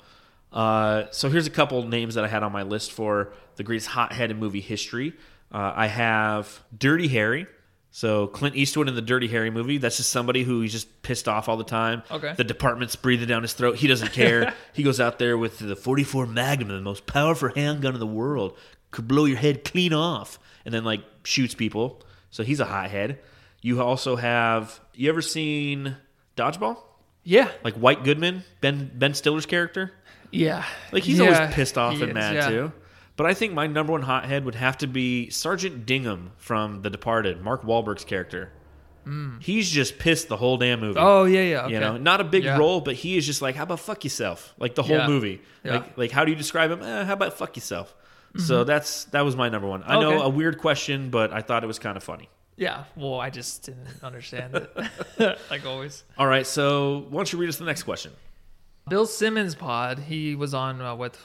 Uh, so here's a couple names that I had on my list for the greatest hothead in movie history. Uh, I have Dirty Harry. So Clint Eastwood in the Dirty Harry movie. That's just somebody who he's just pissed off all the time. Okay. The department's breathing down his throat. He doesn't care. he goes out there with the 44 Magnum, the most powerful handgun in the world. Could blow your head clean off, and then like shoots people. So he's a hothead. You also have. You ever seen Dodgeball? Yeah. Like White Goodman, Ben Ben Stiller's character. Yeah. Like he's Yeah, always pissed off he and is, mad yeah. too. But I think my number one hothead would have to be Sergeant Dignam from The Departed, Mark Wahlberg's character. He's just pissed the whole damn movie. Mm. Oh yeah, yeah. Okay. You know, not a big Yeah. role, but he is just like, how about fuck yourself? Like the whole movie. Like, like how do you describe him? Eh, how about fuck yourself? So that's that was my number one. I know Mm-hmm. A weird question, but I thought it was kind of funny. Yeah. Well, I just didn't understand it. like always. All right, so why don't you read us the next question? Bill Simmons pod. He was on uh, with,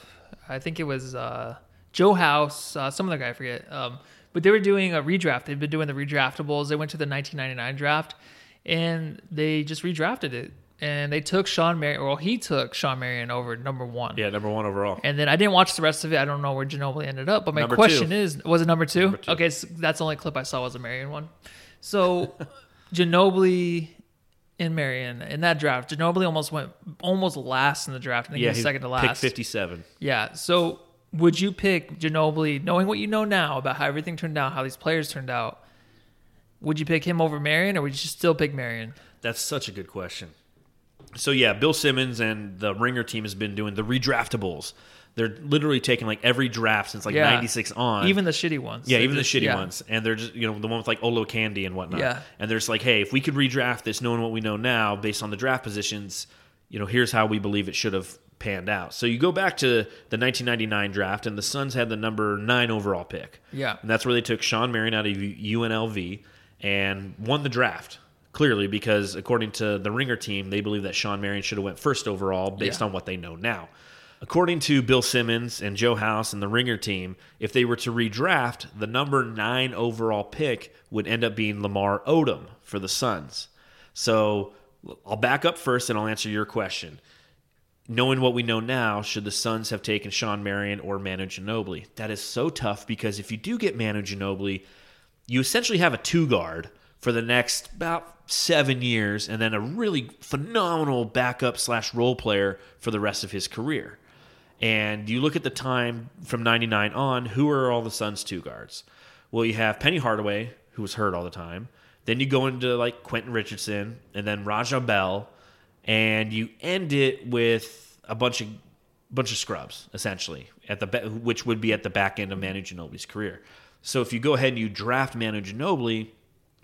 I think it was uh, Joe House, uh, some other guy I forget. Um, but they were doing a redraft. They've been doing the redraftables. They went to the 1999 draft, and they just redrafted it. And they took Shawn Marion. Well, he took Shawn Marion over number one. Yeah, number one overall. And then I didn't watch the rest of it. I don't know where Ginobili ended up. But my Number question two. is, was it number two? Number two. Okay, so that's the only clip I saw was a Marion one. So Ginobili and Marion in that draft, Ginobili almost went almost last in the draft. I think yeah, he was second to last. fifty-seven. Yeah. So would you pick Ginobili, knowing what you know now about how everything turned out, how these players turned out? Would you pick him over Marion, or would you still pick Marion? That's such a good question. So yeah, Bill Simmons and the Ringer team has been doing the redraftables. They're literally taking like every draft since like Yeah. '96 on. Even the shitty ones. yeah, They're even just- the shitty yeah. ones, and they're just you know the one with like Olowokandi and whatnot. Yeah. and they're just like, hey, if we could redraft this, knowing what we know now, based on the draft positions, you know, here's how we believe it should have panned out. So you go back to the 1999 draft, and the Suns had the number nine overall pick. Yeah. and that's where they took Shawn Marion out of UNLV and won the draft. Clearly, because according to the Ringer team, they believe that Shawn Marion should have went first overall based Yeah. on what they know now. According to Bill Simmons and Joe House and the Ringer team, if they were to redraft, the number nine overall pick would end up being Lamar Odom for the Suns. So I'll back up first and I'll answer your question. Knowing what we know now, should the Suns have taken Shawn Marion or Manu Ginobili? That is so tough because if you do get Manu Ginobili, you essentially have a two guard for the next about seven years, and then a really phenomenal backup slash role player for the rest of his career. And you look at the time from 99 on, who are all the Suns' two guards? Well, you have Penny Hardaway, who was hurt all the time. Then you go into like Quentin Richardson, and then Raja Bell, and you end it with a bunch of bunch of scrubs essentially at the which would be at the back end of Manu Ginobili's career. So if you go ahead and you draft Manu Ginobili,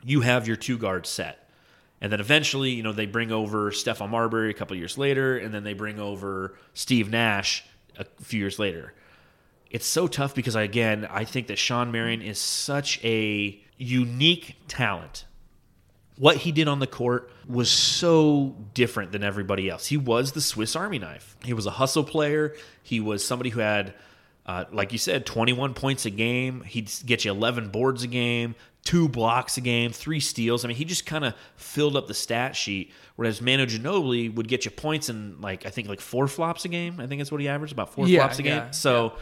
you have your two guards set. And then eventually, you know, they bring over Stephon Marbury a couple years later, and then they bring over Steve Nash a few years later. It's so tough because, again, I think that Shawn Marion is such a unique talent. What he did on the court was so different than everybody else. He was the Swiss Army knife. He was a hustle player. He was somebody who had, uh, like you said, 21 points a game. He'd get you 11 boards a game, two blocks a game, three steals. I mean, he just kind of filled up the stat sheet. Whereas Manu Ginobili would get you points in like I think like four flops a game. I think that's what he averaged about four Yeah, flops a game. yeah, so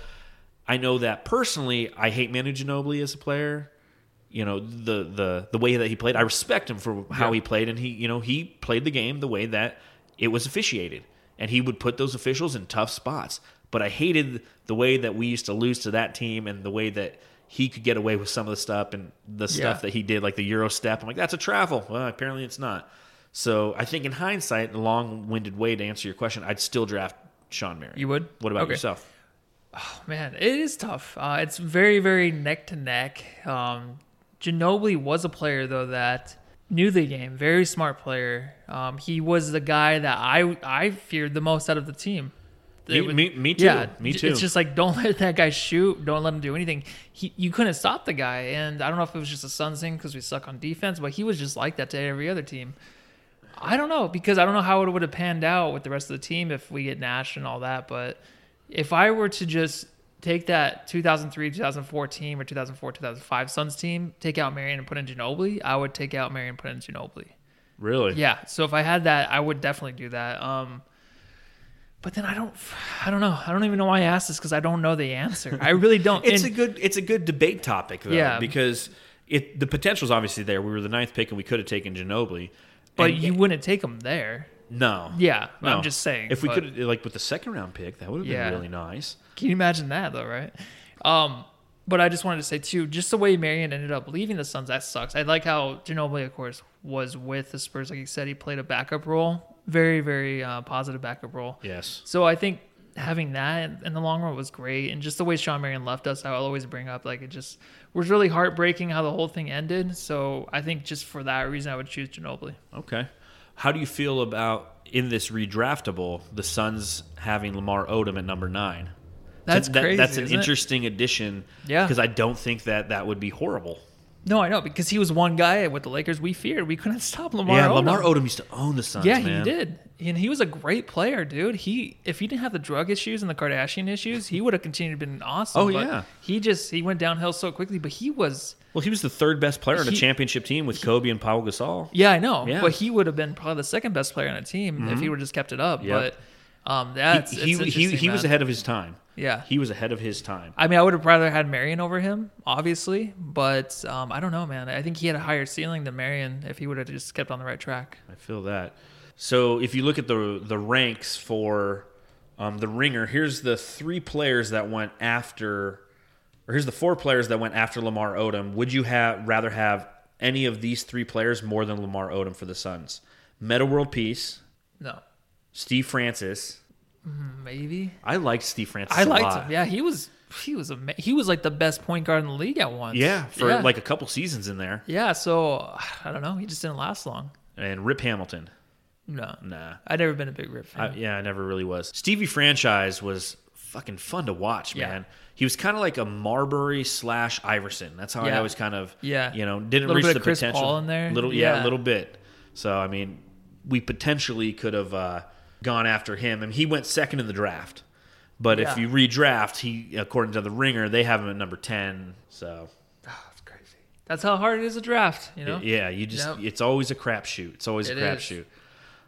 I know that personally, I hate Manu Ginobili as a player. You know the the the way that he played. I respect him for how Yeah. he played, and he you know he played the game the way that it was officiated, and he would put those officials in tough spots. But I hated the way that we used to lose to that team, and the way that he could get away with some of the stuff and the stuff Yeah. that he did, like the Euro step. I'm like, that's a travel. Well, apparently it's not. So I think in hindsight, the long-winded way to answer your question, I'd still draft Shawn Marion. You would? What about Okay. yourself? Oh man, it is tough. Uh, it's very, very neck to neck. Um, Ginobili was a player though that knew the game, very smart player. Um, he was the guy that I I feared the most out of the team. Me- me- me too. Yeah, Me too. It's just like don't let that guy shoot. Don't let him do anything. He you couldn't stop the guy, and I don't know if it was just a Suns thing because we suck on defense, but he was just like that to every other team. I don't know because I don't know how it would have panned out with the rest of the team if we get Nash and all that. But if I were to just take that 2003, 2004 team or 2004, 2005 Suns team, take out Marion and put in Ginobili, I would take out Marion and put in Ginobili. Really? Yeah. So if I had that, I would definitely do that. Um, but then I don't, I don't know. I don't even know why I asked this because I don't know the answer. I really don't. It's And- a good it's a good debate topic though, Yeah. because it the potential is obviously there. We were the ninth pick and we could have taken Ginobili, but you wouldn't take them there. no, Yeah, no. I'm just saying. If we could like with the second round pick, that would have been Yeah. really nice. Can you imagine that though, right? Um, but I just wanted to say too, just the way Marion ended up leaving the Suns, that sucks. I like how Ginobili, of course, was with the Spurs. Like you said, he played a backup role, very, very uh, positive backup role. Yes. So I think having that in the long run was great, and just the way Shawn Marion left us, I'll always bring up like it just was really heartbreaking how the whole thing ended. So I think just for that reason, I would choose Ginobili. Okay. How do you feel about in this redraftable the Suns having Lamar Odom at number nine? That's That- crazy. That's an isn't it? interesting addition. Yeah. Because I don't think that that would be horrible. No, I know because he was one guy with the Lakers we feared we couldn't stop Lamar. yeah, Odom. Lamar Odom used to own the Suns. Yeah, man. he did, and he was a great player, dude. He if he didn't have the drug issues and the Kardashian issues, he would have continued to been awesome. Oh, but yeah. he just he went downhill so quickly. But he was, Well, he was the third best player on a He- championship team with Kobe and Paul Gasol. yeah, I know, Yeah. but he would have been probably the second best player on a team if he mm-hmm. would have just kept it up. Yep. But um, that's he, he, he, he was ahead of his time. Yeah. He was ahead of his time. I mean, I would have rather had Marion over him, obviously, but um, I don't know, man. I think he had a higher ceiling than Marion if he would have just kept on the right track. I feel that. So if you look at the the ranks for um, the ringer, here's the three players that went after, or here's the four players that went after Lamar Odom. Would you have rather have any of these three players more than Lamar Odom for the Suns? Metta World Peace, No, Steve Francis. maybe. I liked Steve Francis. I a liked lot. him. Yeah, he was he was ama- he was like the best point guard in the league at once. Yeah, for yeah. like a couple seasons in there. yeah. So I don't know. He just didn't last long. And Rip Hamilton. No, Nah. I've never been a big Rip fan. I, yeah, I never really was. Stevie franchise was fucking fun to watch, Yeah. man. He was kind of like a Marbury slash Iverson. That's how I Yeah. always kind of, Yeah. you know, didn't Little reach bit the of Chris potential. Paul in there. Little, yeah, Yeah. a little bit. So I mean, we potentially could have uh, gone after him, and he went second in the draft. But if you redraft, he, according to the Ringer, they have him at number ten. So That's crazy. That's how hard it is to draft. You know. yeah, you just Yep. it's always a crapshoot. It's always It a crapshoot.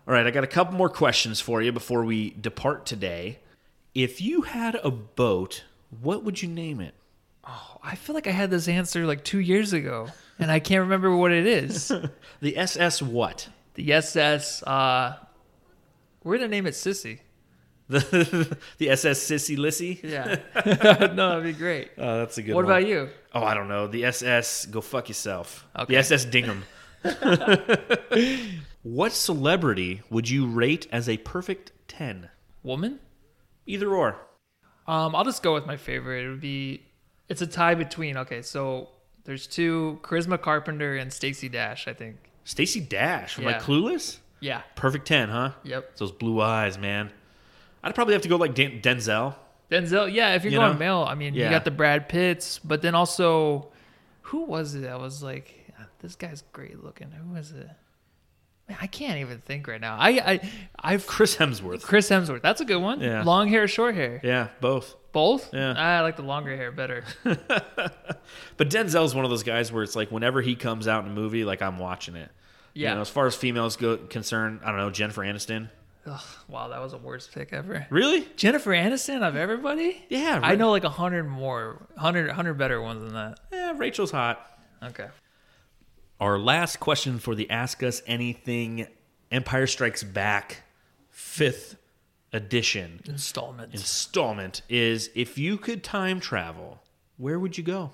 All right, I got a couple more questions for you before we depart today. If you had a boat, what would you name it? Oh, I feel like I had this answer like two years ago, and I can't remember what it is. The SS what? the SS. Uh, we're gonna name it Sissy. The the SS Sissy Lissy? Yeah. no, that'd be great. Oh, that's a good one. What one. about you? Oh, I don't know. The SS go fuck yourself. Okay. The SS Dignam. what celebrity would you rate as a perfect 10? Woman? Either or. Um, I'll just go with my favorite. It would be. It's a tie between. Okay, so there's two: Charisma Carpenter and Stacey Dash. I think. Stacey Dash like Yeah. Clueless? Yeah. Perfect 10, huh? Yep. It's those blue eyes, man. I'd probably have to go like Den- Denzel. Denzel. Yeah, if you're You going know? male, I mean, you got the Brad Pitts, but then also, who was it? that was like, uh, this guy's great looking. Who was it? Man, I can't even think right now. I, I, I've Chris Hemsworth. Chris Hemsworth. That's a good one. Yeah. Long hair, short hair. Yeah, both. Both? Yeah. Ah, I like the longer hair better. But Denzel's one of those guys where it's like whenever he comes out in a movie, like I'm watching it. Yeah. You know, as far as females go concerned, I don't know Jennifer Aniston. Ugh, wow, that was the worst pick ever. Really? Jennifer Aniston of everybody? Yeah. I know like a hundred more, hundred, hundred better ones than that. Yeah, Rachel's hot. Okay. Our last question for the Ask Us Anything Empire Strikes Back fifth edition Installment. installment is if you could time travel, where would you go?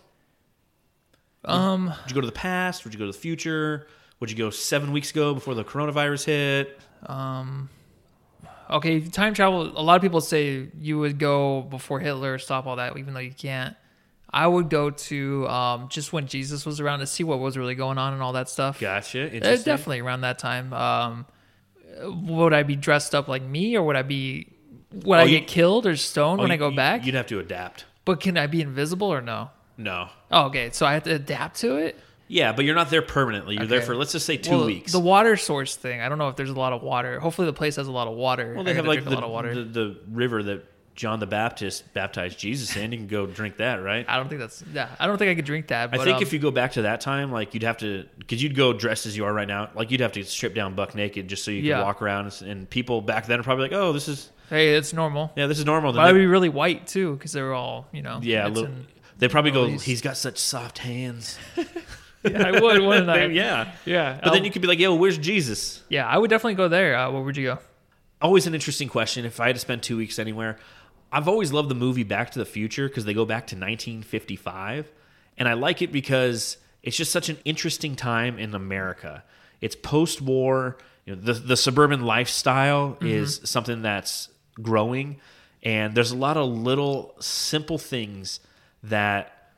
um, Would you go to the past? Would you go to the future? Would you go seven weeks ago before the coronavirus hit? okay, time travel. A lot of people say you would go before Hitler, stop all that, even though you can't. I would go to um, just when Jesus was around to see what was really going on and all that stuff. Gotcha. Uh, definitely around that time. Um, would I be dressed up like me, or would I be? Would I you- get killed or stoned Oh, when I you- go back? You'd have to adapt. but can I be invisible or no? No. Oh, okay. So I have to adapt to it. Yeah, but you're not there permanently. You're there for let's just say two Well, weeks. The water source thing. I don't know if there's a lot of water. Hopefully, the place has a lot of water. well, they have like the, a lot of water. the the river that John the Baptist baptized Jesus in. You can go drink that, right? I don't think that's. Yeah, I don't think I could drink that. I think um, if you go back to that time, like you'd have to, because you'd go dressed as you are right now. Like you'd have to strip down buck naked just so you Yeah. could walk around. And people back then are probably like, "Oh, this is hey, it's normal. yeah, this is normal." Then But I'd be really white too, because they're all you know. yeah, little, they probably go. He's got such soft hands. yeah, I would, wouldn't I? yeah, Yeah. but then I'll- you could be like, "Yo, where's Jesus?" Yeah, I would definitely go there. Uh, where would you go? always an interesting question. If I had to spend two weeks anywhere, I've always loved the movie Back to the Future because they go back to 1955, and I like it because it's just such an interesting time in America. It's post-war. You know, the the suburban lifestyle is something that's growing, and there's a lot of little simple things that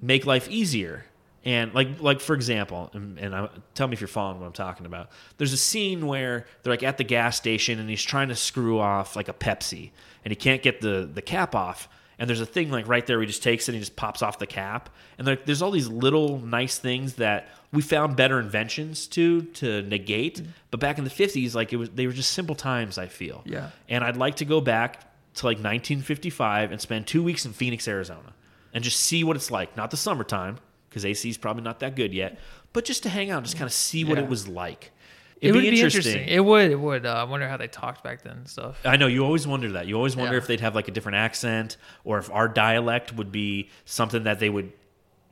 make life easier. And like like for example, and, and I, tell me if you're following what I'm talking about. There's a scene where they're like at the gas station and he's trying to screw off like a Pepsi and he can't get the the cap off. And there's a thing like right there where he just takes it and he just pops off the cap. And like there's all these little nice things that we found better inventions to to negate. Mm-hmm. But back in the 50s, like it was they were just simple times. I feel. Yeah. And I'd like to go back to like 1955 and spend two weeks in Phoenix, Arizona, and just see what it's like. Not the summertime because AC is probably not that good yet, but just to hang out, just kind of see what Yeah. it was like. It It'd would be be interesting. interesting. It would. It would. Uh, I wonder how they talked back then and stuff. I know you always wonder that. You always wonder Yeah. if they'd have like a different accent or if our dialect would be something that they would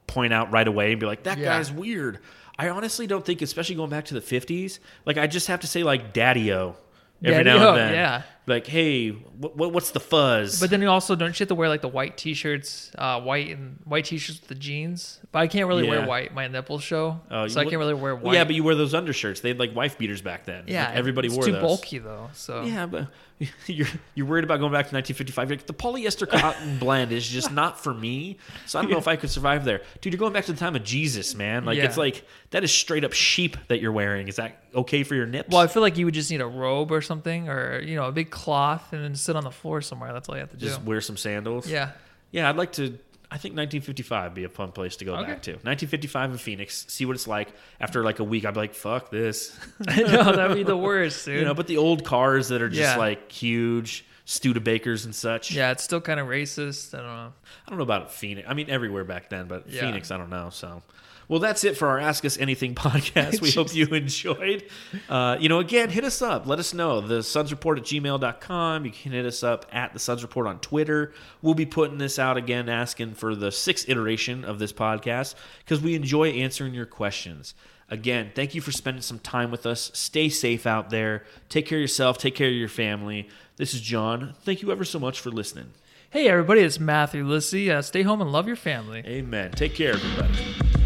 point out right away and be like, that Yeah. guy's weird. I honestly don't think, especially going back to the 50s, like I just have to say like daddy-o every now Daddy-o, and then. yeah. Like, hey, what, what, what's the fuzz? But then you also don't you have to wear like the white t-shirts, uh, white and white t-shirts with the jeans. But I can't really Yeah. wear white. My nipples show, Oh, so I can't really wear white. Yeah, but you wear those undershirts. They had like wife beaters back then. yeah, Like, everybody wore those it's wore too those. bulky though. So Yeah, but you're you're worried about going back to 1955. You're like, the polyester cotton blend is just not for me. So I don't know if I could survive there, dude. You're going back to the time of Jesus, man. Like Yeah. it's like that is straight up sheep that you're wearing. Is that okay for your nips? Well, I feel like you would just need a robe or something, or you know, a big cloth, and then sit on the floor somewhere. That's all you have to do. just wear some sandals. yeah, yeah. I'd like to. I think 1955 would be a fun place to go Okay. back to. 1955 in Phoenix. See what it's like. After like a week, I'd be like, fuck this. I know that'd be the worst, dude. you know, but the old cars that are just Yeah. like huge Studebakers and such. yeah, it's still kind of racist. I don't know. I don't know about Phoenix. I mean, everywhere back then, but Yeah. Phoenix, I don't know. So, well, that's it for our Ask Us Anything podcast. We hope you enjoyed. Uh, you know, again, hit us up. Let us know. The Suns Report at gmail.com. You can hit us up at the Suns Report on Twitter. We'll be putting this out again, asking for the sixth iteration of this podcast because we enjoy answering your questions. Again, thank you for spending some time with us. Stay safe out there. Take care of yourself. Take care of your family. This is John. Thank you ever so much for listening. Hey, everybody, it's Matthew Lissy. Uh, stay home and love your family. Amen. Take care, everybody.